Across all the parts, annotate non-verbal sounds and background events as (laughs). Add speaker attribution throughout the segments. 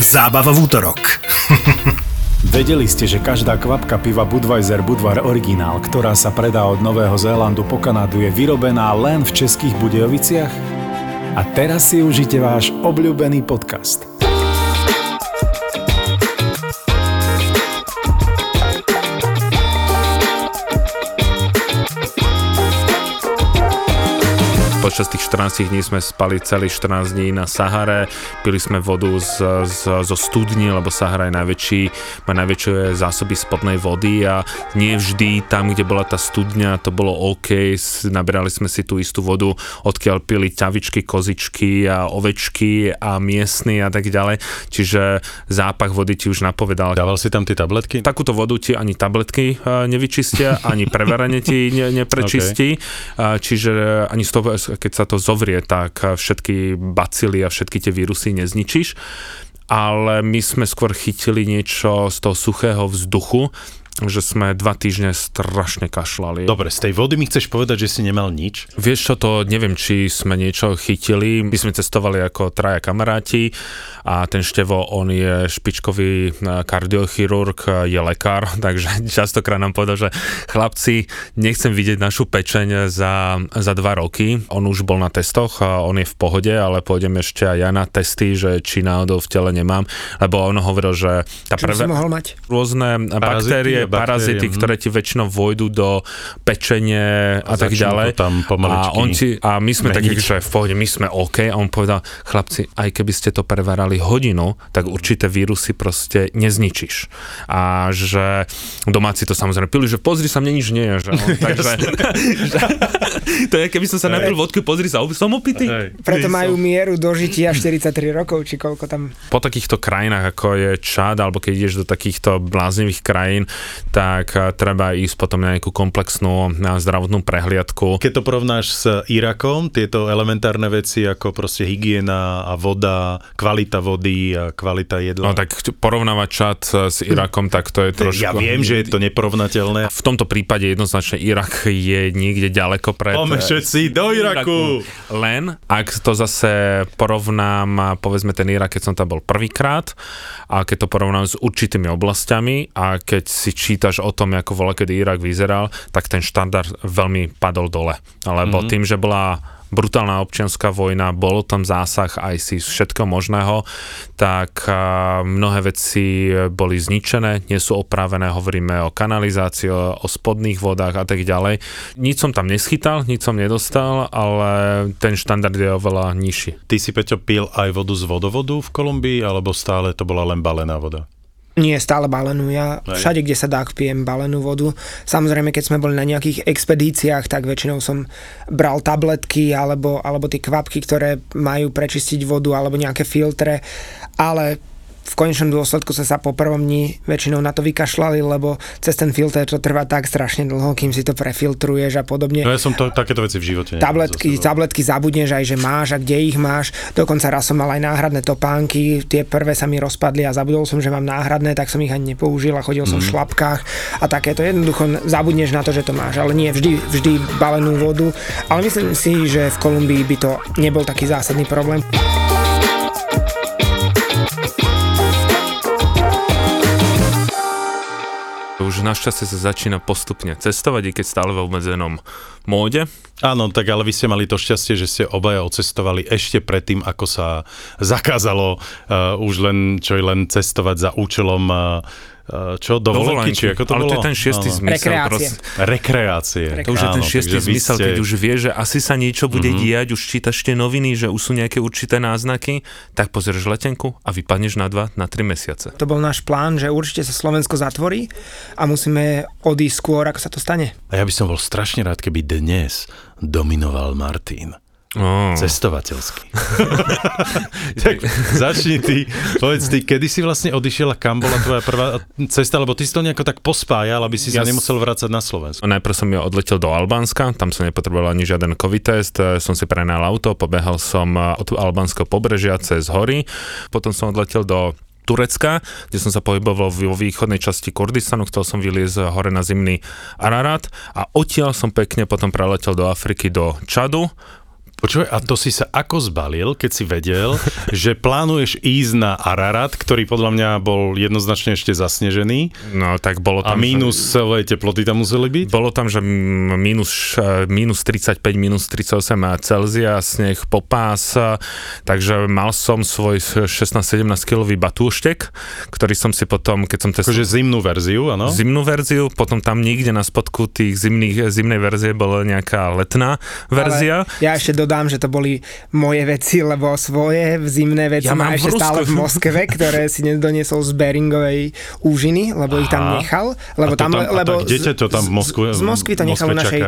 Speaker 1: Zábava v útorok. (laughs)
Speaker 2: Vedeli ste, že každá kvapka piva Budweiser Budvar Originál, ktorá sa predá od Nového Zélandu po Kanadu, je vyrobená len v českých Budejoviciach? A teraz si užite váš obľúbený podcast.
Speaker 3: Počas tých 14 dní sme spali celý 14 dní na Sahare, pili sme vodu z, z, zo studni, lebo Sahara je najväčší, má najväčšie zásoby spodnej vody a nie vždy tam, kde bola tá studňa, to bolo OK, naberali sme si tú istú vodu, odkiaľ pili ťavičky, kozičky a ovečky a miestny a tak ďalej, čiže zápach vody ti už napovedal.
Speaker 4: Dával si tam tie tabletky?
Speaker 3: Takúto vodu ti ani tabletky e, nevyčistia, ani preverenie ti ne, (laughs) neprečistí, okay. čiže ani z toho keď sa to zovrie, tak všetky bacily a všetky tie vírusy nezničíš. Ale my sme skôr chytili niečo z toho suchého vzduchu, že sme dva týždne strašne kašľali.
Speaker 4: Dobre, z tej vody mi chceš povedať, že si nemal nič?
Speaker 3: Vieš čo, to neviem, či sme niečo chytili. My sme cestovali ako traja kamaráti a ten Števo, on je špičkový e, kardiochirurg, je lekár, (laughs) takže častokrát nám povedal, že chlapci, nechcem vidieť našu pečeň za, za dva roky. On už bol na testoch, a on je v pohode, ale pôjdem ešte aj ja na testy, že či náhodou v tele nemám, lebo on hovoril, že
Speaker 5: tá prvé... mohol mať?
Speaker 3: Rôzne baktérie, parazity, hm. ktoré ti väčšinou vojdu do pečenie a, a tak ďalej.
Speaker 4: Tam
Speaker 3: a, on ti, a my sme takí, že v pohode, my sme OK a on povedal, chlapci, aj keby ste to prevarali hodinu, tak určité vírusy proste nezničíš. A že domáci to samozrejme pili, že pozri sa, mne nič nie je. Že (laughs) on, takže, že, (laughs) to je, keby som sa napil vodku, pozri sa, som opitý.
Speaker 5: Preto majú mieru dožitia 43 rokov, či koľko tam.
Speaker 3: Po takýchto krajinách, ako je Čad, alebo keď ideš do takýchto bláznivých krajín, tak eh, treba ísť potom na nejakú komplexnú na zdravotnú prehliadku.
Speaker 4: Keď to porovnáš s Irakom, tieto elementárne veci ako proste hygiena a voda, kvalita vody a kvalita jedla.
Speaker 3: No tak porovnávať čat s Irakom, tak to je trošku...
Speaker 4: Ja viem, že je to neporovnateľné.
Speaker 3: V tomto prípade jednoznačne Irak je niekde ďaleko pred...
Speaker 4: Poďme všetci do Iraku!
Speaker 3: Len, ak to zase porovnám, povedzme ten Irak, keď som tam bol prvýkrát, a keď to porovnám s určitými oblastiami a keď si čítaš o tom, ako vola, kedy Irak vyzeral, tak ten štandard veľmi padol dole. Lebo mm-hmm. tým, že bola brutálna občianská vojna, bol tam zásah aj si všetko možného, tak mnohé veci boli zničené, nie sú opravené, hovoríme o kanalizácii, o spodných vodách a tak ďalej. Nič som tam neschytal, nič som nedostal, ale ten štandard je oveľa nižší.
Speaker 4: Ty si, Peťo, pil aj vodu z vodovodu v Kolumbii, alebo stále to bola len balená voda?
Speaker 5: Nie, stále balenú. Ja všade, kde sa dá, pijem balenú vodu. Samozrejme, keď sme boli na nejakých expedíciách, tak väčšinou som bral tabletky alebo, alebo tie kvapky, ktoré majú prečistiť vodu alebo nejaké filtre, ale v konečnom dôsledku sa sa po prvom dni väčšinou na to vykašľali, lebo cez ten filter to trvá tak strašne dlho, kým si to prefiltruješ a podobne.
Speaker 4: No ja som to, takéto veci v živote
Speaker 5: Tabletky, tabletky zabudneš aj, že máš a kde ich máš. Dokonca raz som mal aj náhradné topánky, tie prvé sa mi rozpadli a zabudol som, že mám náhradné, tak som ich ani nepoužil a chodil som mm. v mhm. šlapkách a takéto. Jednoducho zabudneš na to, že to máš, ale nie vždy, vždy balenú vodu. Ale myslím si, že v Kolumbii by to nebol taký zásadný problém.
Speaker 3: Už našťastie sa začína postupne cestovať, i keď stále v obmedzenom móde.
Speaker 4: Áno, tak ale vy ste mali to šťastie, že ste obaja ocestovali ešte predtým, ako sa (laughs) zakázalo uh, už len čo je len cestovať za účelom uh, čo, dovolenky, či ako to
Speaker 3: Ale
Speaker 4: bolo?
Speaker 3: to je ten šiestý
Speaker 4: Áno.
Speaker 3: zmysel.
Speaker 5: Rekreácie.
Speaker 3: Proste,
Speaker 4: Rekreácie.
Speaker 3: to už je ten šiestý zmysel,
Speaker 4: ste-
Speaker 3: keď už vie, že asi sa niečo bude
Speaker 4: Mhm.
Speaker 3: mm-hmm. diať, už čítaš tie noviny, že už sú nejaké určité náznaky, tak pozrieš letenku a vypadneš na dva, na tri mesiace.
Speaker 5: To bol náš plán, že určite sa Slovensko zatvorí a musíme odísť skôr, ako sa to stane.
Speaker 4: A ja by som bol strašne rád, keby dnes dominoval Martin.
Speaker 3: Oh.
Speaker 4: Cestovateľský. (laughs) tak začni ty, povedz ty, kedy si vlastne odišiel a kam bola tvoja prvá cesta, lebo ty si to nejako tak pospájal, aby si sa
Speaker 3: Ja
Speaker 4: nemusel vrácať na Slovensku.
Speaker 3: Najprv som ja odletel do Albánska, tam som nepotreboval ani žiaden covid test, e, som si prenajal auto, pobehal som e, od albánskeho pobrežia cez hory, potom som odletel do Turecka, kde som sa pohyboval vo východnej časti Kurdistanu, chcel som vyliezť hore na zimný Ararat a odtiaľ som pekne potom preletel do Afriky, do Čadu,
Speaker 4: Počúvaj, a to si sa ako zbalil, keď si vedel, (laughs) že plánuješ ísť na Ararat, ktorý podľa mňa bol jednoznačne ešte zasnežený
Speaker 3: no tak bolo
Speaker 4: a
Speaker 3: tam...
Speaker 4: mínus celé teploty tam museli byť?
Speaker 3: Bolo tam, že minus, eh, minus 35, minus 38 Celzia, sneh popás, eh, takže mal som svoj 16-17 kilový batúštek, ktorý som si potom, keď som testoval
Speaker 4: Akože zimnú verziu, áno?
Speaker 3: zimnú verziu, potom tam niekde na spodku tých zimných, zimnej verzie bola nejaká letná verzia.
Speaker 5: Ale ja ešte dodám, že to boli moje veci, lebo svoje zimné veci
Speaker 3: Ja
Speaker 5: má ešte
Speaker 3: Rusku.
Speaker 5: stále v Moskve, ktoré si nedoniesol z Beringovej úžiny, lebo ich tam
Speaker 4: Aha.
Speaker 5: nechal. Lebo
Speaker 4: A
Speaker 5: tam,
Speaker 4: tam- a
Speaker 5: lebo
Speaker 4: tak kde ťa to tam v Moskve-
Speaker 5: z, z Moskvy to nechal našej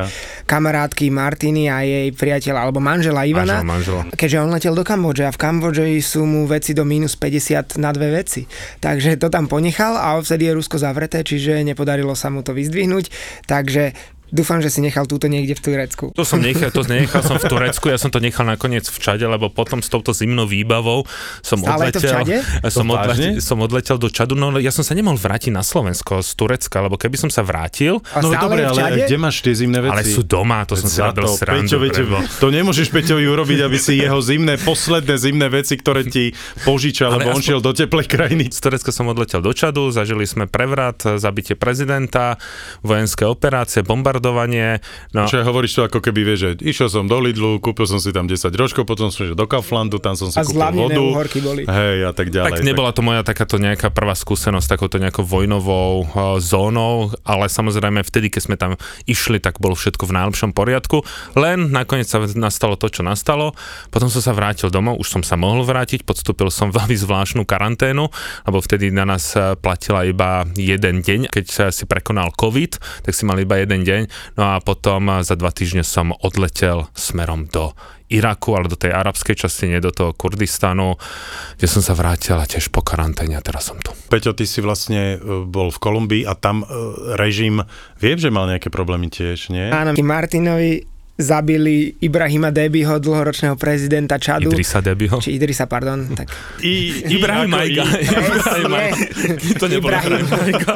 Speaker 5: kamarátky Martiny a jej priateľa, alebo manžela Ivana.
Speaker 3: Manžel, manžela.
Speaker 5: Keďže on letel do Kambodže a v Kambodže sú mu veci do minus 50 na dve veci. Takže to tam ponechal a vtedy je Rusko zavreté, čiže nepodarilo sa mu to vyzdvihnúť. Takže dúfam, že si nechal túto niekde v Turecku.
Speaker 3: To som nechal, to nechal som v Turecku, ja som to nechal nakoniec v Čade, lebo potom s touto zimnou výbavou som
Speaker 5: Stále je to v
Speaker 3: odletel,
Speaker 5: Čade? (laughs)
Speaker 3: som,
Speaker 4: To
Speaker 3: odletel, som odletel do Čadu, no ja som sa nemohol vrátiť na Slovensko z Turecka, lebo keby som sa vrátil,
Speaker 5: A
Speaker 4: No
Speaker 5: stále
Speaker 4: dobre,
Speaker 5: je v
Speaker 4: ale kde máš tie zimné veci?
Speaker 3: ale sú doma, to som si robil
Speaker 4: to,
Speaker 3: srandu.
Speaker 4: Peťo, to nemôžeš Peťovi urobiť, aby si jeho zimné, posledné zimné veci, ktoré ti požičal, lebo on šiel do teplej krajiny.
Speaker 3: Z Turecka som odletel do Čadu, zažili sme prevrat, zabitie prezidenta, vojenské operácie, bombardovanie. No,
Speaker 4: Čo hovoríš to ako keby, vieš, že išiel som do Lidlu, kúpil som si tam 10 rožkov, potom som išiel do Kauflandu, tam som si
Speaker 5: A
Speaker 4: kúpil vodu.
Speaker 5: boli.
Speaker 4: Hej, a tak ďalej.
Speaker 3: tak nebola to moja takáto nejaká prvá skúsenosť takouto nejakou vojnovou uh, zónou, ale samozrejme vtedy, keď sme tam išli, tak bolo všetko v najlepšom poriadku. Len nakoniec sa nastalo to, čo nastalo. Potom som sa vrátil domov, už som sa mohol vrátiť, podstúpil som (laughs) veľmi zvláštnu karanténu, lebo vtedy na nás eh, platila iba jeden deň. Keď sa si prekonal COVID, tak si mal iba jeden deň. No a potom eh, za dva týždne som odletel smerom do Iraku, ale do tej arabskej časti, nie do toho Kurdistanu, kde som sa vrátil a tiež po karanténe a teraz som tu.
Speaker 4: Peťo, ty si vlastne e, bol v Kolumbii a tam e, režim, viem, že mal nejaké problémy tiež, nie?
Speaker 5: Áno, Martinovi zabili Ibrahima Debiho, dlhoročného prezidenta Čadu.
Speaker 3: Idrisa Debiho.
Speaker 5: Či Idrisa, pardon. Tak.
Speaker 4: I, (laughs)
Speaker 3: Ibrahim Majga. (laughs) To nebol
Speaker 5: Ibrahim.
Speaker 3: Ibrahim Majga.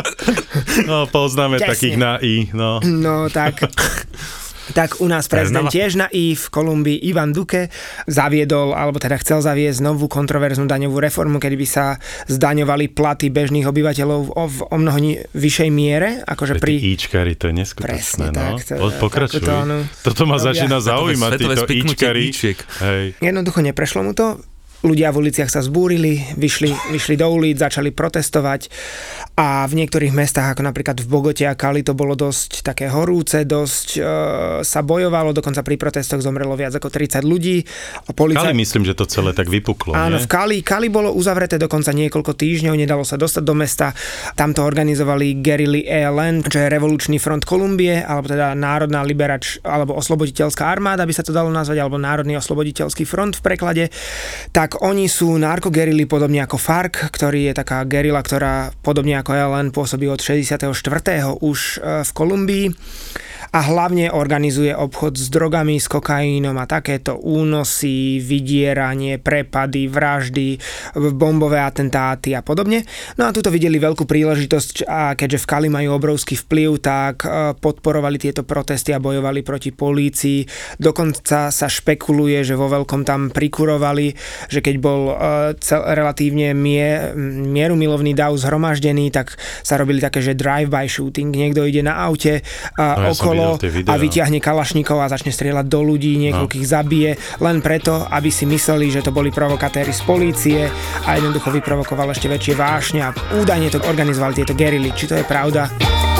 Speaker 4: No, poznáme
Speaker 5: Tesne.
Speaker 4: takých na I, no.
Speaker 5: No tak... (laughs) Tak u nás prezident tiež na I v Kolumbii Ivan Duque zaviedol, alebo teda chcel zaviesť novú kontroverznú daňovú reformu, kedy by sa zdaňovali platy bežných obyvateľov o, v o mnoho ni- vyššej miere, akože
Speaker 4: Pri... Íčkari, to je neskutočné,
Speaker 5: Presne
Speaker 4: no.
Speaker 5: tak, to-
Speaker 4: Po- Pokračuj.
Speaker 5: takúto, no,
Speaker 4: Toto ma
Speaker 5: robia.
Speaker 4: začína zaujímať, títo.
Speaker 3: Íčiek.
Speaker 4: Hej.
Speaker 5: Jednoducho neprešlo mu to. Ľudia v uliciach sa zbúrili, vyšli, vyšli do ulic, začali protestovať a v niektorých mestách, ako napríklad v Bogote a Kali, to bolo dosť také horúce, dosť e, sa bojovalo, dokonca pri protestoch zomrelo viac ako 30 ľudí. A
Speaker 4: Kali
Speaker 5: policaj...
Speaker 4: myslím, že to celé tak vypuklo,
Speaker 5: Áno,
Speaker 4: nie?
Speaker 5: v Kali. Kali bolo uzavreté dokonca niekoľko týždňov, nedalo sa dostať do mesta. Tam to organizovali gerily ELN, čo je Revolučný front Kolumbie, alebo teda Národná liberač, alebo osloboditeľská armáda, by sa to dalo nazvať, alebo Národný osloboditeľský front v preklade. Tak oni sú narkogerily podobne ako FARC, ktorý je taká gerila, ktorá podobne ako ELN pôsobí od 64. už e, v Kolumbii a hlavne organizuje obchod s drogami, s kokaínom a takéto únosy, vydieranie, prepady, vraždy, bombové atentáty a podobne. No a tuto videli veľkú príležitosť a keďže v Kali majú obrovský vplyv, tak e, podporovali tieto protesty a bojovali proti polícii. Dokonca sa špekuluje, že vo veľkom tam prikurovali, že keď bol e, cel, relatívne mie, mierumilovný dav zhromaždený, tak sa robili také, že drive-by shooting, niekto ide na aute a
Speaker 4: No, ja
Speaker 5: okolo
Speaker 4: videl videá.
Speaker 5: a vyťahne kalašníkov a začne strieľať do ľudí, niekoľkých
Speaker 4: No.
Speaker 5: zabije, len preto, aby si mysleli, že to boli provokatéry z polície a jednoducho vyprovokoval ešte väčšie vášne a údajne to organizovali tieto gerily. Či to je pravda?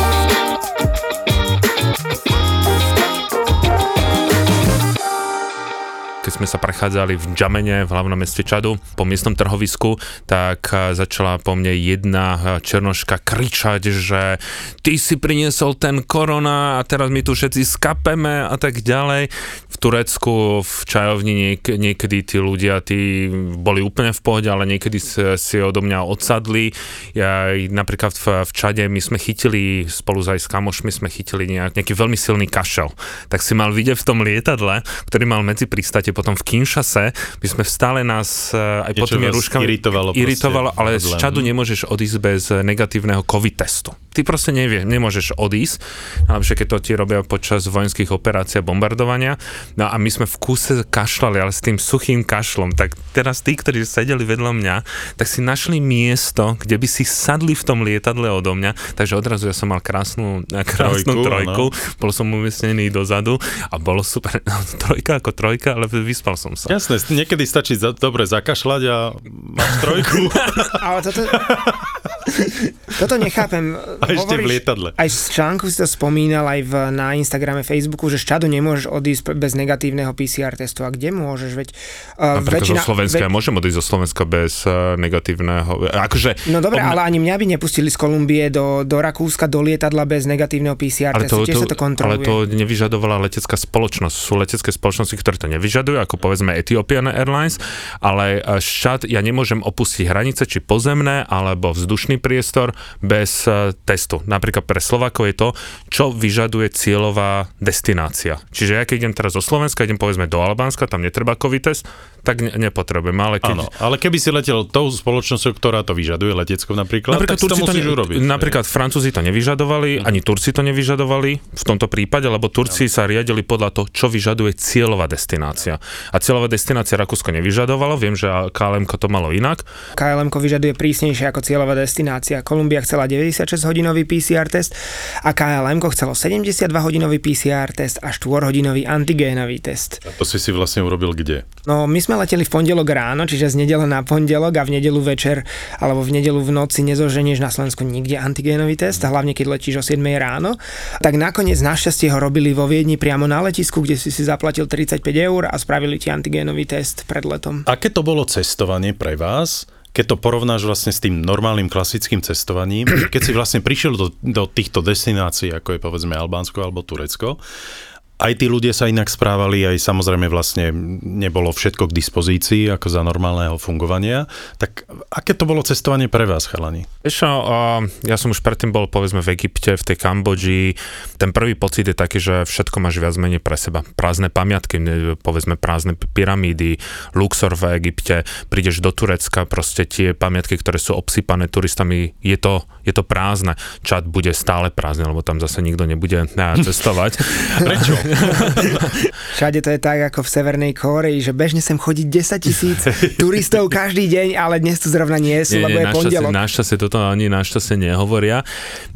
Speaker 3: Sme sa prechádzali v Džamene, v hlavnom meste Čadu, po miestnom trhovisku, tak eh, začala po mne jedna eh, černoška kričať, že ty si priniesol ten korona a teraz my tu všetci skapeme a tak ďalej. V Turecku, v čajovni niek- niekedy tí ľudia, tí boli úplne v pohode, ale niekedy si, odo mňa odsadli. Ja, napríklad v, v Čade my sme chytili, spolu aj s kamošmi sme chytili nejak, nejaký veľmi silný kašel. Tak si mal vidieť v tom lietadle, ktorý mal medzi pristate potom v Kinshase, my sme stále nás eh, aj
Speaker 4: Niečo
Speaker 3: pod tými rúškami
Speaker 4: iritovalo
Speaker 3: iritovalo ale z. Čadu nemôžeš odísť bez negatívneho COVID testu. Ty proste nevieš, nemôžeš odísť, najlepšie keď to ti robia počas vojenských operácií a bombardovania. No a my sme v kúse kašľali, ale s tým suchým kašlom. Tak teraz tí, ktorí sedeli vedľa mňa, tak si našli miesto, kde by si sadli v tom lietadle odo mňa, takže odrazu ja som mal krásnu, krásnu
Speaker 4: Trojku,
Speaker 3: trojku, bol som umiestnený dozadu a bolo super. (laughs) trojka ako trojka, ale vyspal som sa.
Speaker 4: Jasné, niekedy stačí za, dobre zakašľať a máš trojku (laughs)
Speaker 5: Ale toto... (laughs) toto nechápem.
Speaker 4: a ešte v lietadle.
Speaker 5: Aj z článku si to spomínal aj v, na Instagrame, Facebooku, že z Čadu nemôžeš odísť bez negatívneho PCR testu. A kde môžeš? Veď, uh,
Speaker 3: Napríklad zo Slovenska, ja môžem odísť zo Slovenska bez uh, negatívneho, akože...
Speaker 5: No dobre,
Speaker 3: ob-
Speaker 5: ale ani mňa by nepustili z Kolumbie do, do Rakúska do lietadla bez negatívneho PCR
Speaker 3: ale
Speaker 5: testu.
Speaker 3: to,
Speaker 5: Tiež
Speaker 3: to,
Speaker 5: sa to
Speaker 3: ale
Speaker 5: kontroluje.
Speaker 3: to nevyžadovala letecká spoločnosť. Sú letecké spoločnosti, ktoré to nevyžadujú, ako povedzme Ethiopian Airlines, ale eh, štát, ja nemôžem opustiť hranice, či pozemné, alebo vzdušný priestor bez eh, testu. Napríklad pre Slovakov je to, čo vyžaduje cieľová destinácia. Čiže ja keď idem teraz zo Slovenska, idem povedzme do Albánska, tam netreba COVID test, tak ne, nepotrebujem. Ale keď,
Speaker 4: Áno, ale keby si letel tou spoločnosťou, ktorá to vyžaduje, leteckou napríklad,
Speaker 3: Napríklad,
Speaker 4: tak si to
Speaker 3: Turci to,
Speaker 4: musíš
Speaker 3: ne,
Speaker 4: urobiť.
Speaker 3: napríklad Francúzi to nevyžadovali, ani Turci to nevyžadovali v tomto prípade, lebo Turci sa riadili podľa toho, čo vyžaduje cieľová destinácia. A cieľová destinácia Rakúsko nevyžadovalo, viem, že KLM to malo inak.
Speaker 5: KLM vyžaduje prísnejšie ako cieľová destinácia. Kolumbia chcela 96-hodinový PCR test a KLM chcelo 72-hodinový PCR test a 4-hodinový antigénový test.
Speaker 4: A to si si vlastne urobil kde?
Speaker 5: No, my sme leteli v pondelok ráno, čiže z nedele na pondelok a v nedelu večer alebo v nedelu v noci nezoženieš na Slovensku nikde antigénový test, hlavne keď letíš o 7 ráno. Tak nakoniec našťastie ho robili vo Viedni priamo na letisku, kde si si zaplatil 35 eur a spravili ti antigénový test pred letom.
Speaker 4: Aké to bolo cestovanie pre vás? Keď to porovnáš vlastne s tým normálnym klasickým cestovaním, (clears throat) keď si vlastne prišiel do, do týchto destinácií, ako je povedzme Albánsko alebo Turecko, aj tí ľudia sa inak správali, aj samozrejme vlastne nebolo všetko k dispozícii ako za normálneho fungovania. Tak aké to bolo cestovanie pre vás, chalani?
Speaker 3: Uh, ja som už predtým bol povedzme v Egypte, v tej Kambodži. Ten prvý pocit je taký, že všetko máš viac menej pre seba. Prázdne pamiatky, povedzme prázdne pyramídy, Luxor v Egypte, prídeš do Turecka, proste tie pamiatky, ktoré sú obsypané turistami, je to, je to prázdne. Čad bude stále prázdne, lebo tam zase nikto nebude cestovať. (laughs)
Speaker 4: Prečo?
Speaker 5: Všade to je tak ako v Severnej Kóreji, že bežne sem chodí 10 tisíc turistov každý deň, ale dnes tu zrovna nie sú, lebo je
Speaker 3: našťastie,
Speaker 5: pondelok.
Speaker 3: našťastie toto ani našťastie nehovoria.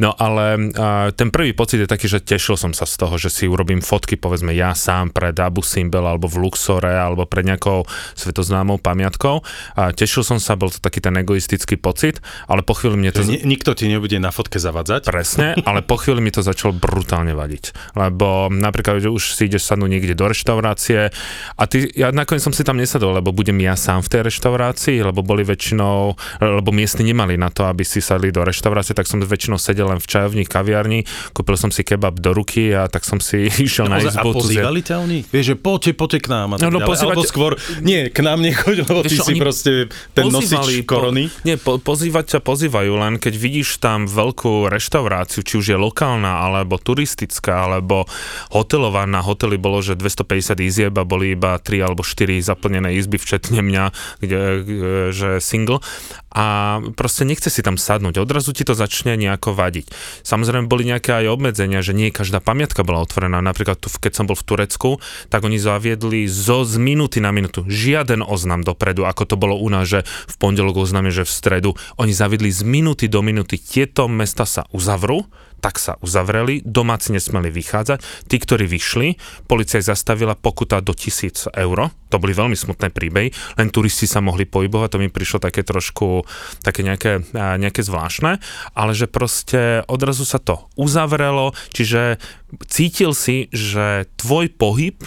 Speaker 3: No ale a, ten prvý pocit je taký, že tešil som sa z toho, že si urobím fotky, povedzme ja sám pred Abu Simbel alebo v Luxore alebo pred nejakou svetoznámou pamiatkou. A tešil som sa, bol to taký ten egoistický pocit, ale po chvíli mne to...
Speaker 4: Ni- nikto ti nebude na fotke zavadzať?
Speaker 3: Presne, ale po chvíli mi to začalo brutálne vadiť. Lebo napríklad, že už si ideš sadnúť niekde do reštaurácie a ty, ja nakoniec som si tam nesadol, lebo budem ja sám v tej reštaurácii, lebo boli väčšinou, lebo miestni nemali na to, aby si sadli do reštaurácie, tak som väčšinou sedel len v čajovni, kaviarni, kúpil som si kebab do ruky a tak som si (laughs) išiel na
Speaker 4: Naozaj, a
Speaker 3: izbu. zje-
Speaker 4: pozývali ťa oni? Vieš, že poďte, poďte k nám. A tak
Speaker 3: No, no, pozývať-
Speaker 4: Alebo skôr, nie, k nám nechoď, lebo ty
Speaker 3: Vieš čo,
Speaker 4: si proste ten nosič korony.
Speaker 3: Po, nie, po, pozývať ťa pozývajú, len keď vidíš tam veľkú reštauráciu, či už je lokálna, alebo turistická, alebo hotelová, na hoteli bolo, že 250 izieb a boli iba 3 alebo 4 zaplnené izby, včetne mňa, kde, e, že single. A proste nechce si tam sadnúť, odrazu ti to začne nejako vadiť. Samozrejme boli nejaké aj obmedzenia, že nie každá pamiatka bola otvorená. Napríklad tu, keď som bol v Turecku, tak oni zaviedli zo z minúty na minútu žiaden oznam dopredu, ako to bolo u nás, že v pondelok oznáme, že v stredu. Oni zaviedli z minúty do minúty, tieto mesta sa uzavrú, tak sa uzavreli, domáci nesmeli vychádzať. Tí, ktorí vyšli, policia zastavila pokuta do tisíc eur. To boli veľmi smutné príbehy, len turisti sa mohli pohybovať, to mi prišlo také trošku, také nejaké, nejaké zvláštne, ale že proste odrazu sa to uzavrelo, čiže cítil si, že tvoj pohyb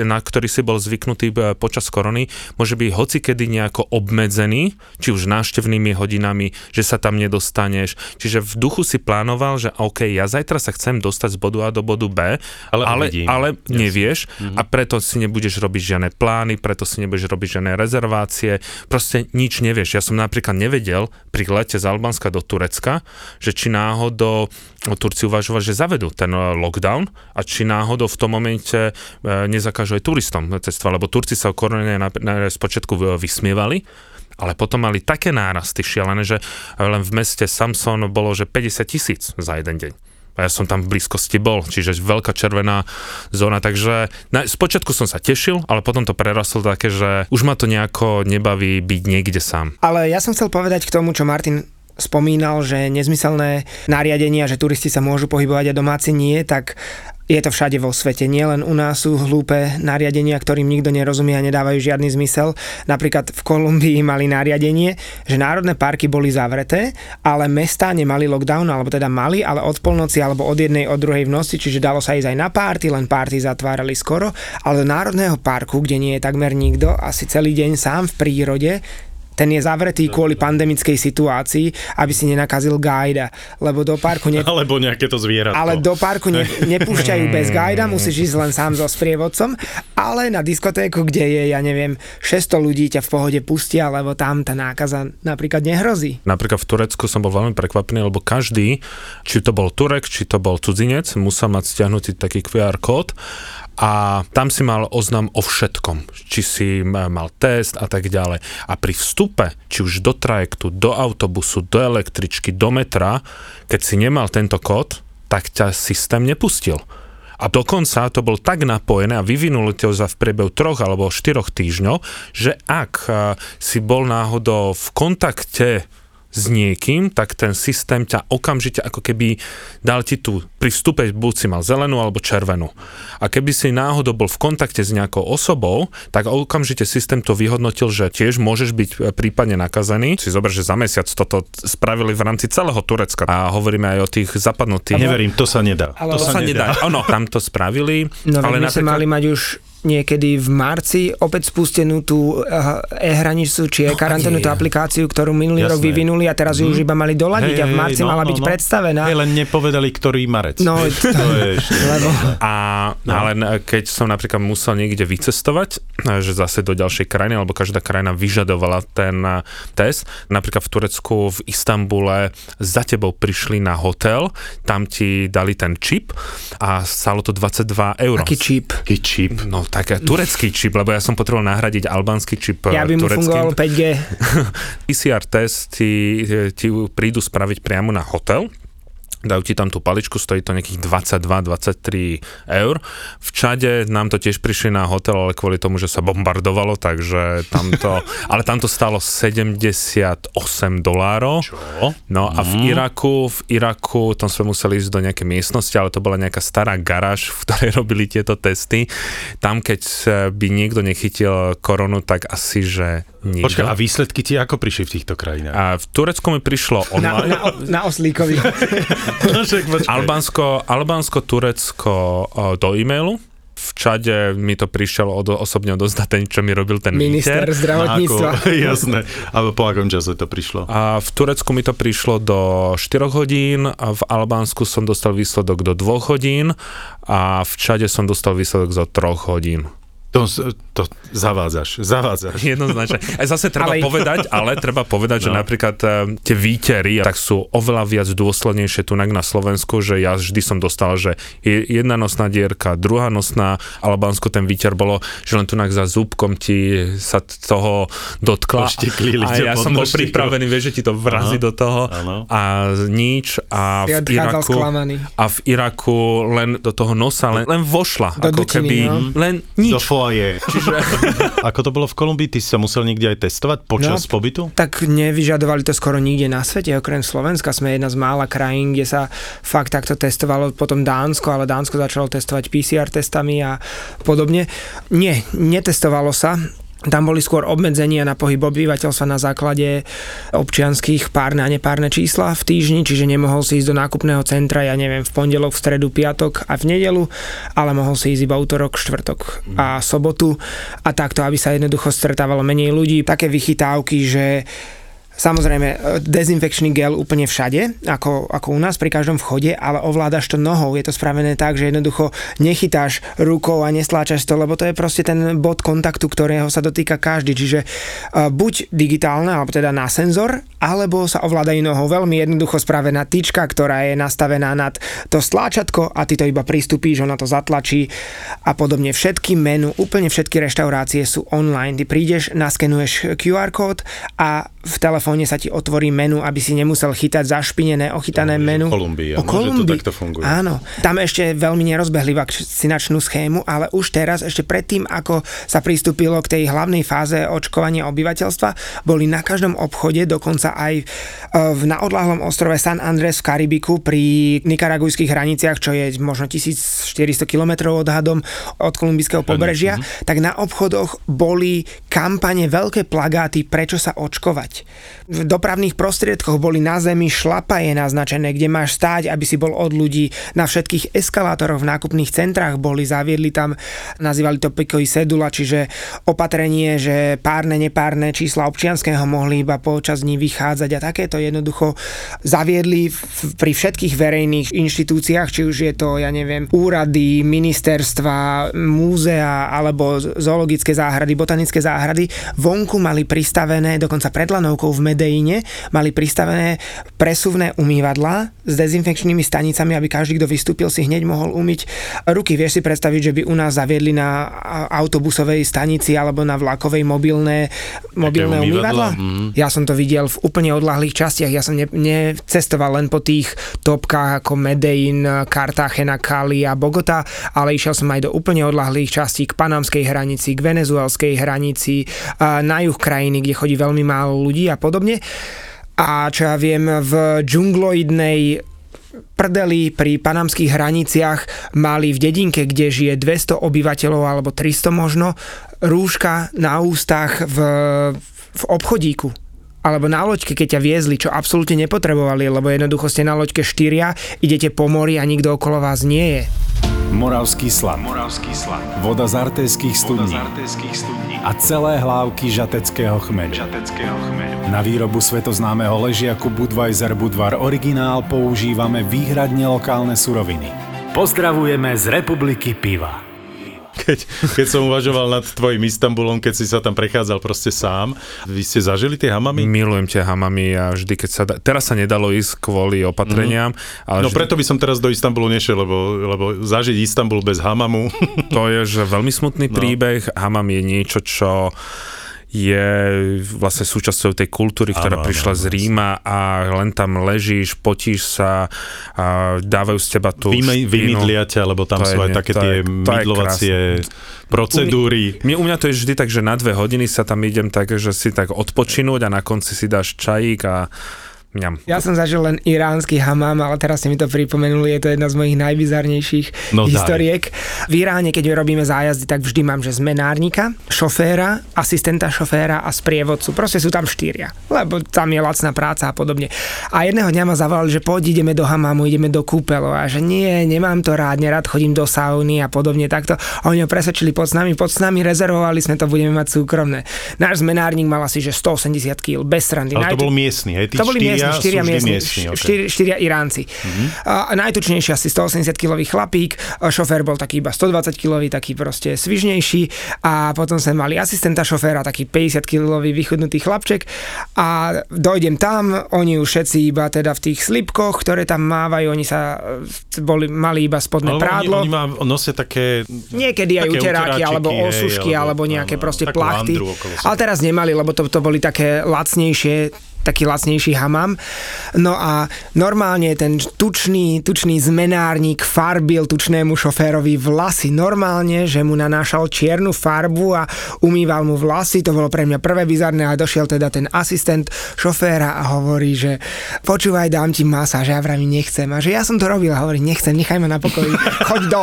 Speaker 3: na ktorý si bol zvyknutý e, počas korony, môže byť hocikedy nejako obmedzený, či už návštevnými hodinami, že sa tam nedostaneš. Čiže v duchu si plánoval, že OK, ja zajtra sa chcem dostať z bodu A do bodu B, ale, ale, ale nevieš mm-hmm. a preto si nebudeš robiť žiadne plány, preto si nebudeš robiť žiadne rezervácie, proste nič nevieš. Ja som napríklad nevedel pri lete z Albánska do Turecka, že či náhodou Turci uvažovali, že zavedú ten e, lockdown a či náhodou v tom momente e, nezakážu aj turistom cestovať, lebo Turci sa o korone na, na, vysmievali, ale potom mali také nárasty šialené, že len v meste Samson bolo, že 50 tisíc za jeden deň. A ja som tam v blízkosti bol, čiže veľká červená zóna, takže na, spočiatku som sa tešil, ale potom to prerastlo také, že už ma to nejako nebaví byť niekde sám.
Speaker 5: Ale ja som chcel povedať k tomu, čo Martin spomínal, že nezmyselné nariadenia, že turisti sa môžu pohybovať a domáci nie, tak je to všade vo svete. Nielen u nás sú hlúpe nariadenia, ktorým nikto nerozumie a nedávajú žiadny zmysel. Napríklad v Kolumbii mali nariadenie, že národné parky boli zavreté, ale mestá nemali lockdown, alebo teda mali, ale od polnoci alebo od jednej, od druhej v noci, čiže dalo sa ísť aj na párty, len párty zatvárali skoro, ale do národného parku, kde nie je takmer nikto, asi celý deň sám v prírode, ten je zavretý kvôli pandemickej situácii, aby si nenakazil gajda, lebo do parku... Ne... (laughs)
Speaker 4: Alebo nejaké to zvieratko.
Speaker 5: Ale do parku ne, (laughs) nepúšťajú bez gajda, musíš ísť len sám so sprievodcom, ale na diskotéku, kde je, ja neviem, 600 ľudí ťa v pohode pustia, lebo tam tá nákaza napríklad nehrozí.
Speaker 3: Napríklad v Turecku som bol veľmi prekvapený, lebo každý, či to bol Turek, či to bol cudzinec, musel mať stiahnutý taký QR kód a tam si mal oznam o všetkom, či si mal test a tak ďalej. A pri vstupe, či už do trajektu, do autobusu, do električky, do metra, keď si nemal tento kód, tak ťa systém nepustil. A dokonca to bol tak napojené a vyvinuli to za v priebehu troch alebo štyroch týždňov, že ak si bol náhodou v kontakte s niekým, tak ten systém ťa okamžite ako keby dal ti tu pri vstupe buď si mal zelenú alebo červenú. A keby si náhodou bol v kontakte s nejakou osobou, tak okamžite systém to vyhodnotil, že tiež môžeš byť e, prípadne nakazený. Si zober, že za mesiac toto spravili v rámci celého Turecka a hovoríme aj o tých zapadnutých.
Speaker 4: Neverím, to sa nedá.
Speaker 3: Ale to, to sa, nedá. nedá. Ono, tam to spravili.
Speaker 5: No, ale my napríklad... mali mať už niekedy v marci opäť spustenú tú eh, e-hranicu či e-karanténu, tú aplikáciu, ktorú minulý Jasné. rok vyvinuli a teraz ju už iba mali doladiť hey, a v marci no, mala no, byť no. predstavená.
Speaker 4: Hey, len nepovedali, ktorý marec.
Speaker 5: No, (laughs) to je ešte. Lebo...
Speaker 3: A, no. ale keď som napríklad musel niekde vycestovať, že zase do ďalšej krajiny, alebo každá krajina vyžadovala ten eh, test, napríklad v Turecku, v Istambule, za tebou prišli na hotel, tam ti dali ten čip a stalo to 22 eur.
Speaker 5: Aký čip?
Speaker 4: Aký čip?
Speaker 3: No tak turecký čip, lebo ja som potreboval nahradiť albánsky čip
Speaker 5: Ja by mu fungoval 5G. (laughs)
Speaker 3: PCR test ti, ti prídu spraviť priamo na hotel, dajú ti tam tú paličku, stojí to nejakých 22-23 eur. V Čade nám to tiež prišli na hotel, ale kvôli tomu, že sa bombardovalo, takže tamto, (laughs) ale tamto stalo 78 dolárov.
Speaker 4: Čo?
Speaker 3: No a v mhm. Iraku, v Iraku, tam sme museli ísť do nejakej miestnosti, ale to bola nejaká stará garáž, v ktorej (laughs) robili tieto testy. Tam, keď by niekto nechytil koronu, tak asi, že
Speaker 4: niekto. Počkaj, a výsledky ti ako prišli v týchto krajinách?
Speaker 3: A v Turecku mi prišlo online.
Speaker 5: Na, na, na oslíkovi. (laughs)
Speaker 3: Albánsko, Albánsko, Turecko do e-mailu, v Čade mi to prišiel od, osobne odozdať ten, čo mi robil ten
Speaker 5: Minister
Speaker 3: výter.
Speaker 5: zdravotníctva.
Speaker 4: Ako, (laughs) jasné. A po akom čase to prišlo?
Speaker 3: A v Turecku mi to prišlo do 4 hodín, a v Albánsku som dostal výsledok do 2 hodín a v Čade som dostal výsledok za 3 hodín.
Speaker 4: To, to zavádzaš, zavádzaš.
Speaker 3: Jednoznačne. Aj zase treba ale... povedať, ale treba povedať, no. že napríklad uh, tie výtery tak sú oveľa viac dôslednejšie tu na Slovensku, že ja vždy som dostal, že je jedna nosná dierka, druhá nosná, Albánsku ten výter bolo, že len tu za zúbkom ti sa toho dotkla. A ja som bol pripravený, vieš, že ti to vrazí do toho ano. a nič a v Iraku a v Iraku len do toho nosa len, len vošla.
Speaker 5: Do ako dutiny, keby, no?
Speaker 3: len nič.
Speaker 4: Do
Speaker 2: to je.
Speaker 4: Čiže... (laughs) (laughs) Ako to bolo v Kolumbii? Ty si sa musel niekde aj testovať počas
Speaker 5: No,
Speaker 4: pobytu?
Speaker 5: Tak nevyžadovali to skoro nikde na svete, okrem Slovenska. Sme jedna z mála krajín, kde sa fakt takto testovalo, potom Dánsko, ale Dánsko začalo testovať PCR testami a podobne. Nie, netestovalo sa. Tam boli skôr obmedzenia na pohyb obyvateľstva na základe občianských párne a nepárne čísla v týždni, čiže nemohol si ísť do nákupného centra, ja neviem, v pondelok, v stredu, piatok a v nedelu, ale mohol si ísť iba útorok, štvrtok a sobotu a takto, aby sa jednoducho stretávalo menej ľudí. Také vychytávky, že Samozrejme, e, dezinfekčný gel úplne všade, ako, ako u nás pri každom vchode, ale ovládaš to nohou. Je to spravené tak, že jednoducho nechytáš rukou a nestláčaš to, lebo to je proste ten bod kontaktu, ktorého sa dotýka každý. Čiže uh, buď digitálne, alebo teda na senzor, alebo sa ovládajú nohou. Veľmi jednoducho spravená tyčka, ktorá je nastavená nad to stláčatko a ty to iba pristupíš, ona to zatlačí a podobne. Všetky menu, úplne všetky reštaurácie sú online. Ty prídeš, naskenuješ QR kód a v telefóne sa ti otvorí menu, aby si nemusel chytať zašpinené, ochytané
Speaker 4: No,
Speaker 5: menu.
Speaker 4: o Kolumbii,
Speaker 5: o
Speaker 4: že to
Speaker 5: Kolumbii.
Speaker 4: takto funguje.
Speaker 5: Áno. Tam ešte veľmi nerozbehli vakcinačnú schému, ale už teraz, ešte predtým, ako sa pristúpilo k tej hlavnej fáze očkovania obyvateľstva, boli na každom obchode, dokonca aj e, v na odlahlom ostrove San Andres v Karibiku pri nikaragujských hraniciach, čo je možno 1400 km odhadom od kolumbijského pobrežia,
Speaker 4: Mhm.
Speaker 5: tak na obchodoch boli kampane, veľké plagáty, prečo sa očkovať. V dopravných prostriedkoch boli na zemi šlapaje naznačené, kde máš stáť, aby si bol od ľudí. Na všetkých eskalátoroch v nákupných centrách boli, zaviedli tam, nazývali to pikoy sedula, čiže opatrenie, že párne, nepárne čísla občianského mohli iba počas dní vychádzať a takéto jednoducho zaviedli v- pri všetkých verejných inštitúciách, či už je to, ja neviem, úrady, ministerstva, múzea alebo zoologické záhrady, botanické záhrady. Vonku mali pristavené, dokonca pred lanovkou v Medeine, mali pristavené presuvné umývadlá s dezinfekčnými stanicami, aby každý, kto vystúpil, si hneď mohol umyť ruky. Vieš si predstaviť, že by u nás zaviedli na autobusovej stanici alebo na vlakovej mobilné, mobilné
Speaker 4: umývadlá?
Speaker 5: umývadla?
Speaker 4: Mhm.
Speaker 5: Ja som to videl v úplne odlahlých častiach. Ja som ne, necestoval len po tých topkách ako Medellín, Cartagena, Cali a Bogota, ale išiel som aj do úplne odlahlých častí k panamskej hranici, k venezuelskej hranici, na juh krajiny, kde chodí veľmi málo ľudí a podobne. A čo ja viem, v džungloidnej prdeli pri panamských hraniciach mali v dedinke, kde žije 200 obyvateľov alebo 300 možno, rúška na ústach v, v obchodíku alebo na loďke, keď ťa viezli, čo absolútne nepotrebovali, lebo jednoducho ste na loďke štyria, idete po mori a nikto okolo vás nie je.
Speaker 2: Moravský slad.
Speaker 6: Moravský slad.
Speaker 2: Voda z artéských
Speaker 6: Voda
Speaker 2: studní.
Speaker 6: z artéských studní.
Speaker 2: A celé hlávky žateckého chmeľu.
Speaker 6: Žateckého chmeľu.
Speaker 2: Na výrobu svetoznámeho ležiaku Budweiser Budvar Originál používame výhradne lokálne suroviny. Pozdravujeme z Republiky piva.
Speaker 4: Keď, keď som uvažoval nad tvojim Istanbulom, keď si sa tam prechádzal proste sám, vy ste zažili tie hamamy?
Speaker 3: Milujem tie hamamy a vždy, keď sa da... Teraz sa nedalo ísť kvôli opatreniam, ale
Speaker 4: No
Speaker 3: vždy...
Speaker 4: preto by som teraz do Istanbulu nešiel, lebo, lebo zažiť Istanbul bez hamamu.
Speaker 3: to je že veľmi smutný
Speaker 4: No.
Speaker 3: príbeh. Hamam je niečo, čo je vlastne súčasťou tej kultúry, ktorá
Speaker 4: áno,
Speaker 3: prišla z
Speaker 4: áno,
Speaker 3: Ríma a len tam ležíš, potíš sa a dávajú z teba tú
Speaker 4: Vyme, vymydlia ťa, lebo tam
Speaker 3: To je
Speaker 4: sú aj
Speaker 3: nie-
Speaker 4: také tie
Speaker 3: je- je
Speaker 4: mydlovacie procedúry.
Speaker 3: Mne, u mňa to je vždy tak, že na dve hodiny sa tam idem tak, že si tak odpočinúť a na konci si dáš čajík a mňam.
Speaker 5: Ja som zažil len iránsky hamám, ale teraz ste mi to pripomenuli, je to jedna z mojich najbizarnejších
Speaker 4: No daj.
Speaker 5: historiek. V Iráne, keď robíme zájazdy, tak vždy mám, že zmenárnika, šoféra, asistenta šoféra a sprievodcu. Proste sú tam štyria, lebo tam je lacná práca a podobne. A jedného dňa ma zavolali, že poď ideme do hamámu, ideme do kúpelo a že nie, nemám to rád, nerad chodím do sauny a podobne takto. A oni ho presvedčili pod s nami, pod s nami, rezervovali sme to, budeme mať súkromné. Náš zmenárnik mal asi, že 180 kg, bez srandy.
Speaker 4: Ale to
Speaker 5: Najtu-
Speaker 4: bol miestny, hej? Tí
Speaker 5: to boli miestni,
Speaker 4: štyria
Speaker 5: miestni,
Speaker 4: miestni, okay.
Speaker 5: Štyri, štyria Iránci. Mm-hmm. A najtučnejší asi 180 kilový chlapík, a šofér bol taký iba 120 kilový, taký proste svižnejší a potom sme mali asistenta šoféra, taký 50 kilový vychudnutý chlapček a dojdem tam, oni už všetci iba teda v tých slipkoch, ktoré tam mávajú, oni sa e, boli, mali iba spodné
Speaker 4: Ale
Speaker 5: prádlo.
Speaker 4: Oni, oni má, nosia také...
Speaker 5: Niekedy aj
Speaker 4: Také
Speaker 5: uteráky, alebo
Speaker 4: hej,
Speaker 5: osušky,
Speaker 4: alebo-
Speaker 5: alebo nejaké proste plachty. Ale teraz nemali, lebo to, to boli také lacnejšie taký lacnejší hamam. No a normálne ten tučný, tučný zmenárnik farbil tučnému šoférovi vlasy. Normálne, že mu nanášal čiernu farbu a umýval mu vlasy. To bolo pre mňa prvé bizarné a došiel teda ten asistent šoféra a hovorí, že počúvaj, dám ti masáž. Ja vravím, nechcem. A že ja som to robil a hovorí, nechcem, nechaj ma na pokoji, (laughs) choď do.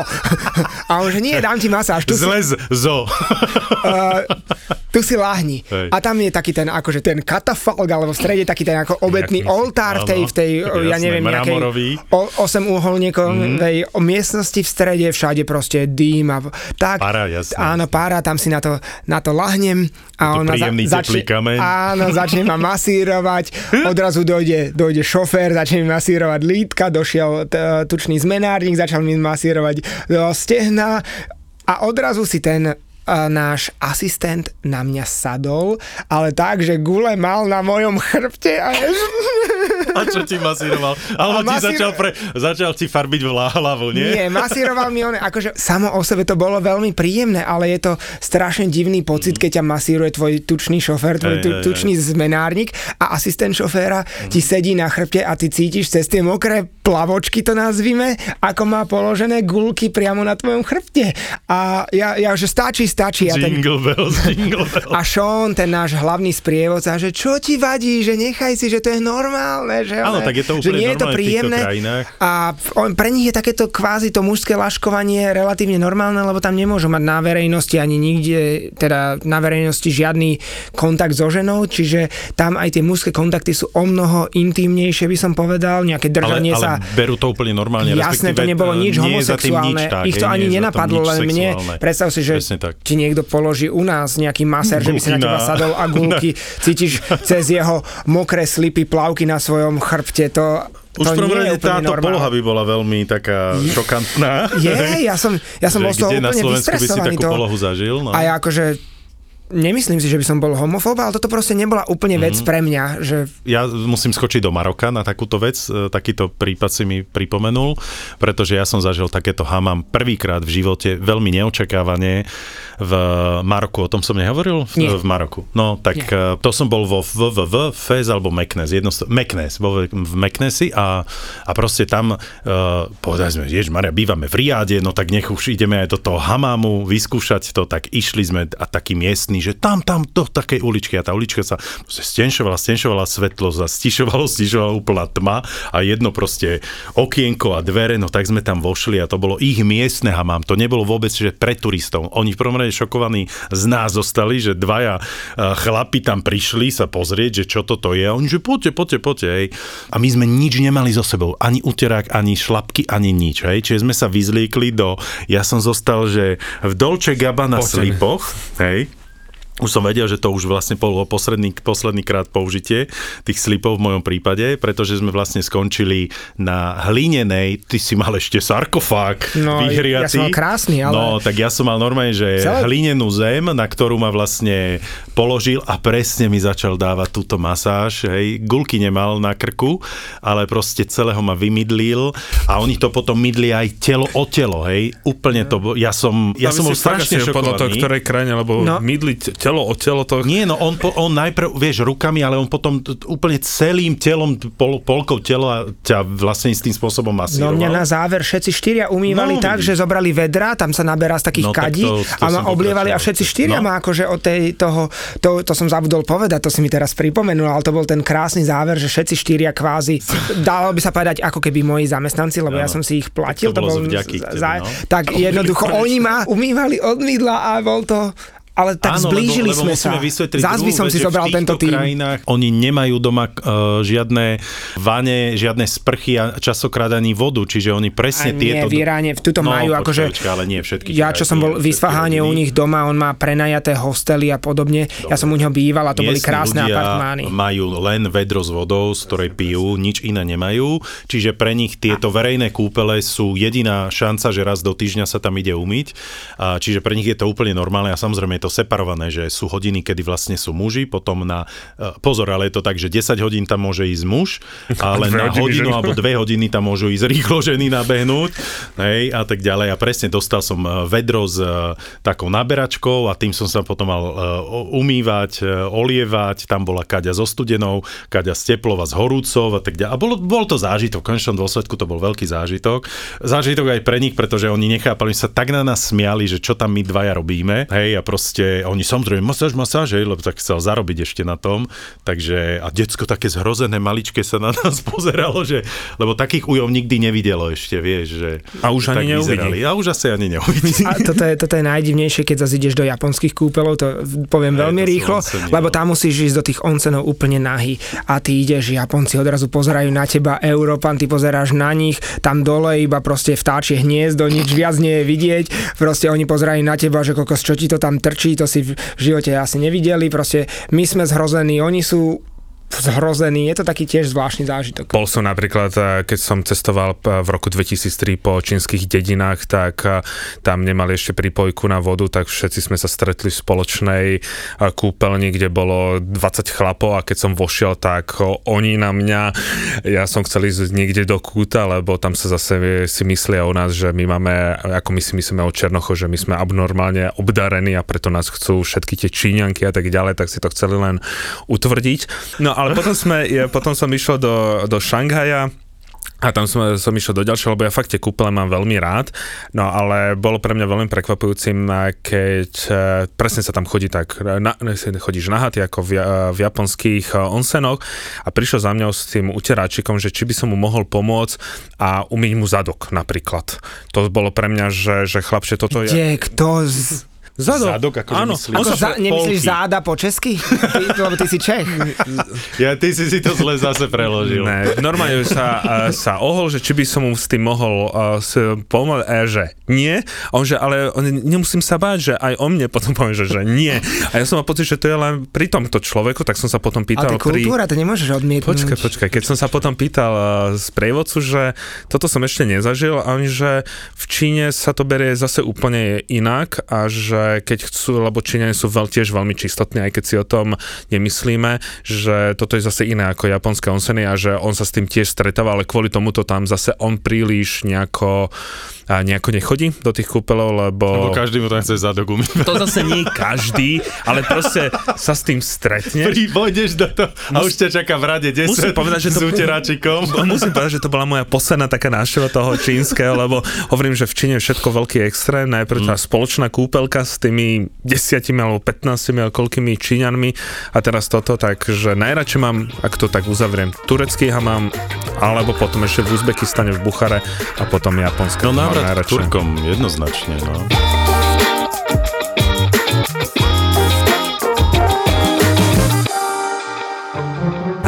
Speaker 5: A on, že nie, dám ti masáž. Tu si,
Speaker 4: Zlez zo. (laughs)
Speaker 5: uh, tu si lahni.
Speaker 4: Hej.
Speaker 5: A tam je taký ten, akože ten katafalk, alebo strede taký ten ako obetný
Speaker 4: Jaký-
Speaker 5: oltár v tej, v tej
Speaker 4: áno,
Speaker 5: ja
Speaker 4: jasné,
Speaker 5: neviem, nejakej o, 8 uholníkovej mm. miestnosti v strede, všade proste dým a tak.
Speaker 4: Para, jasné.
Speaker 5: Áno, pára, tam si na to, na to lahnem. A
Speaker 4: to
Speaker 5: ona
Speaker 4: teplý kameň.
Speaker 5: Áno, začne ma (laughs) masírovať, odrazu dojde, dojde šofér, začne mi masírovať lítka, došiel t- tučný zmenárnik, začal mi masírovať do stehna a odrazu si ten náš asistent na mňa sadol, ale tak, že gule mal na mojom chrbte a je... (laughs)
Speaker 4: A čo ti masíroval? Alebo ti
Speaker 5: masíro-
Speaker 4: začal, pre, začal ti farbiť hlavu, nie?
Speaker 5: Nie, masíroval mi on, akože samo o sebe to bolo veľmi príjemné, ale je to strašne divný pocit, keď ťa masíruje tvoj tučný šofér, tvoj tu, tučný zmenárnik a asistent šoféra ti sedí na chrbte a ty cítiš cez tie mokré plavočky, to nazvime, ako má položené gulky priamo na tvojom chrbte. A ja, ja že stačí, stačí. A, ten,
Speaker 4: Jingle bells, jingle (laughs) bells.
Speaker 5: a Sean, ten náš hlavný sprievodca, že čo ti vadí, že nechaj si, že to je normálne. Že,
Speaker 4: Áno,
Speaker 5: ale-
Speaker 4: tak je to
Speaker 5: že nie je to príjemné. A on, pre nich je takéto kvázi to mužské laškovanie relatívne normálne, lebo tam nemôžu mať na verejnosti ani nikde, teda na verejnosti žiadny kontakt so ženou, čiže tam aj tie mužské kontakty sú o mnoho intimnejšie, by som povedal, nejaké
Speaker 4: Ale,
Speaker 5: držanie
Speaker 4: ale
Speaker 5: sa
Speaker 4: berú to úplne normálne.
Speaker 5: Jasné, to nebolo
Speaker 4: e,
Speaker 5: nič
Speaker 4: nie
Speaker 5: homosexuálne.
Speaker 4: nič tak,
Speaker 5: Ich to
Speaker 4: hej,
Speaker 5: ani nenapadlo, len mne. Predstav si, že. Ti niekto položí u nás nejaký masér, že by si na teba sadol a gulky (laughs) cítiš cez jeho mokré slipy, plavky na svojom chrbte. To,
Speaker 4: Už
Speaker 5: to
Speaker 4: prvom rade
Speaker 5: úplne
Speaker 4: táto
Speaker 5: normálne.
Speaker 4: poloha by bola veľmi taká šokantná.
Speaker 5: Je, ja som, ja som bol z toho
Speaker 4: kde na
Speaker 5: úplne
Speaker 4: Slovensku by si takú
Speaker 5: To.
Speaker 4: polohu zažil? No.
Speaker 5: A ja akože nemyslím si, že by som bol homofób, ale toto proste nebola úplne vec
Speaker 4: Mhm.
Speaker 5: pre mňa, že
Speaker 4: ja musím skočiť do Maroka na takúto vec, e, takýto prípad si mi pripomenul, pretože ja som zažil takéto hamam prvýkrát v živote, veľmi neočakávane v Maroku, o tom som nehovoril? V,
Speaker 5: Nie.
Speaker 4: v Maroku. No, tak
Speaker 5: Nie.
Speaker 4: e, to som bol vo VVV, Fez alebo Meknes, jedno, Meknes, vo, v Meknesi a, a proste tam uh, povedali sme, Jež Maria, bývame v Riade, no tak nech už ideme aj do toho hamámu vyskúšať to, tak išli sme a taký miestný, že tam, tam, do takej uličky a tá ulička sa stenšovala, stenšovala svetlo, a stišovalo, (laughs) stišovala úplná tma a jedno proste okienko a dvere, no tak sme tam vošli a to bolo ich miestne hamám, to nebolo vôbec, že pre turistov. Oni v prvom rade šokovaní z nás zostali, že dvaja eh, chlapi tam prišli sa pozrieť, že čo toto je. A oni, že poďte, poďte, poďte, hej. A my sme nič nemali so sebou, ani uterák, ani šlapky, ani nič, hej. Čiže sme sa vyzliekli do, ja som zostal, že v Dolce Gabbana slipoch, hej, už som vedel, že to už vlastne bolo posledný, posledný krát použitie tých slipov v mojom prípade, pretože sme vlastne skončili na hlinenej, ty si mal ešte sarkofág
Speaker 5: No,
Speaker 4: vyhriaci.
Speaker 5: ja som mal krásny, ale-
Speaker 4: No, tak ja som mal normálne, že
Speaker 5: Celé-
Speaker 4: hlinenú zem, na ktorú ma vlastne položil a presne mi začal dávať túto masáž, hej. Gulky nemal na krku, ale proste celého ma vymydlil a oni to potom mydli aj telo o telo, hej. Úplne to, ja som, ja som bol strašne
Speaker 3: podľa toho,
Speaker 4: šokovaný.
Speaker 3: ktorej krajine, lebo
Speaker 5: No.
Speaker 3: no. mydliť telo o telo, to...
Speaker 4: Nie, no on, po, on najprv, vieš, rukami, ale on potom úplne celým telom, pol, polkou tela ťa vlastne istým spôsobom
Speaker 5: No
Speaker 4: masíroval.
Speaker 5: mňa na záver všetci štyria umývali
Speaker 4: No,
Speaker 5: tak, že zobrali vedra, tam sa naberá z takých
Speaker 4: No, tak
Speaker 5: kadí
Speaker 4: to- to
Speaker 5: a ma oblievali a všetci štyria
Speaker 4: No.
Speaker 5: ma akože od tej, toho, to, to som zabudol povedať, to si mi teraz pripomenul, ale to bol ten krásny záver, že všetci štyria kvázi, dalo by sa povedať ako keby moji zamestnanci, lebo ja
Speaker 4: Áno.
Speaker 5: som si ich platil.
Speaker 4: To bolo
Speaker 5: bol
Speaker 4: vďaky tebe, no.
Speaker 5: Tak jednoducho oni ma umývali od mydla a bol to ale tak
Speaker 4: Áno,
Speaker 5: zblížili
Speaker 4: lebo, lebo
Speaker 5: sme sa. Zás by som si zobral tento tým.
Speaker 4: krajinách oni nemajú doma uh, žiadne vane, žiadne sprchy a časokrát ani vodu, čiže oni presne
Speaker 5: A nie,
Speaker 4: tieto...
Speaker 5: v Iráne, v tuto
Speaker 4: no,
Speaker 5: majú akože...
Speaker 4: ale nie všetky.
Speaker 5: Ja, čo som bol v Isfaháne u nich doma, on má prenajaté hostely a podobne. Ja som u neho býval a to boli
Speaker 4: Miestni
Speaker 5: krásne
Speaker 4: ľudia
Speaker 5: apartmány.
Speaker 4: majú len vedro s vodou, z ktorej pijú, nič iné nemajú, čiže pre nich tieto verejné kúpele sú jediná šanca, že raz do týždňa sa tam ide umyť, čiže pre nich je to úplne normálne a samozrejme je to to separované, že sú hodiny, kedy vlastne sú muži, potom na... e, Pozor, ale je to tak, že 10 hodín tam môže ísť muž, (laughs) ale na hodinu alebo dve hodiny tam môžu ísť rýchlo ženy nabehnúť, hej, a tak ďalej. A presne dostal som e, vedro s e, takou naberačkou a tým som sa potom mal umývať, olievať, tam bola kaďa so studenou, kaďa z teplov a z horúcov a tak ďalej. A bol, bol to zážitok, v konečnom dôsledku to bol veľký zážitok. Zážitok aj pre nich, pretože oni nechápali, sa tak na nás smiali, že čo tam my dvaja robíme, hej, a proste oni samozrejme masáž, masáž, hej, lebo tak chcel zarobiť ešte na tom, takže a decko také zhrozené maličké sa na nás (laughs) pozeralo, že, lebo takých ujov nikdy nevidelo ešte, vieš, že
Speaker 3: A už ani neuvidí.
Speaker 4: A už asi ani neuvidí.
Speaker 5: A toto je, toto je najdivnejšie, keď zase ideš do japonských kúpeľov, to poviem veľmi
Speaker 4: to sú
Speaker 5: rýchlo,
Speaker 4: onseny,
Speaker 5: lebo tam musíš ísť do tých onsenov úplne nahý. A ty ideš, Japonci odrazu pozerajú na teba, Európan, ty pozeráš na nich, tam dole iba proste vtáčie hniezdo, nič viac nie je vidieť, proste oni pozerajú na teba, že kokos, čo ti to tam trčí, to si v živote asi nevideli, proste my sme zhrození, oni sú zhrození, je to taký tiež zvláštny zážitok.
Speaker 3: Bol som napríklad, eh, keď som cestoval p- v roku 2003 po čínskych dedinách, tak eh, tam nemali ešte prípojku na vodu, tak všetci sme sa stretli v spoločnej eh, kúpeľni, kde bolo 20 chlapov a keď som vošiel, tak eh, oni na mňa, ja som chcel ísť niekde do kúta, lebo tam sa zase si myslia o nás, že my máme, ako my si myslíme o Černocho, že my sme abnormálne obdarení a preto nás chcú všetky tie Číňanky a tak ďalej, tak si to chceli len utvrdiť. No ale potom, sme, je, potom som išiel do, do Šanghaja a tam som, som išiel do ďalšieho, lebo ja fakt tie kúpele mám veľmi rád, no ale bolo pre mňa veľmi prekvapujúcim, keď eh, presne sa tam chodí tak, eh, na, chodíš na haty ako v, ja- v japonských onsenoch a prišiel za mňou s tým uteráčikom, že či by som mu mohol pomôcť a umyť mu zadok napríklad. To bolo pre mňa, že, že chlapče, toto je...
Speaker 5: Kde, kto z...
Speaker 3: Zadok,
Speaker 4: Zadok, akože
Speaker 3: áno.
Speaker 4: myslíš?
Speaker 3: On
Speaker 5: Ako
Speaker 3: sa,
Speaker 5: za, nemyslíš
Speaker 4: polky.
Speaker 5: záda po česky? Ty, lebo ty si Čech.
Speaker 4: Ja, ty si si to zle zase preložil.
Speaker 3: Ne, normálne sa, uh, sa ohol, že či by som mu s tým mohol uh, s, pomôcť, ja, že nie. A on, že ale on, nemusím sa báť, že aj o mne potom povie, že, že nie. A ja som mal pocit, že to je len pri tomto človeku, tak som sa potom
Speaker 5: Ale
Speaker 3: pýtal
Speaker 5: to je kultúra, to nemôžeš odmietnúť.
Speaker 3: Počkaj, počkaj, keď som sa potom pýtal uh, z prievodcu, že toto som ešte nezažil a že v Číne sa to berie zase úplne inak a že keď chcú, lebo Číňania sú veľ, tiež veľmi čistotní, aj keď si o tom nemyslíme, že toto je zase iné ako japonské onseny a že on sa s tým tiež stretáva, ale kvôli tomuto tam zase on príliš nejako, a nejako nechodí do tých kúpeľov,
Speaker 4: Lebo
Speaker 3: lebo...
Speaker 4: každý mu tam chce zadok umývať.
Speaker 3: To zase nie (laughs) každý, ale proste sa s tým stretne.
Speaker 4: Pri, pôjdeš do toho a už ťa čaká v rade 10
Speaker 3: Musím povedať, že to-
Speaker 4: s uteráčikom. (laughs)
Speaker 3: Musím povedať, že to bola moja posledná taká návšteva toho čínskeho, lebo hovorím, že v Číne je všetko veľký extrém. Najprv tá spoločná kúpelka s tými desiatimi alebo 15 alebo koľkými Číňanmi a teraz toto, takže najradšej mám, ak to tak uzavriem, turecký hamám, alebo potom ešte v Uzbekistane, v Buchare a potom japonský.
Speaker 4: No
Speaker 3: mám
Speaker 4: návrat k
Speaker 3: najradšej.
Speaker 4: Turkom, jednoznačne, no.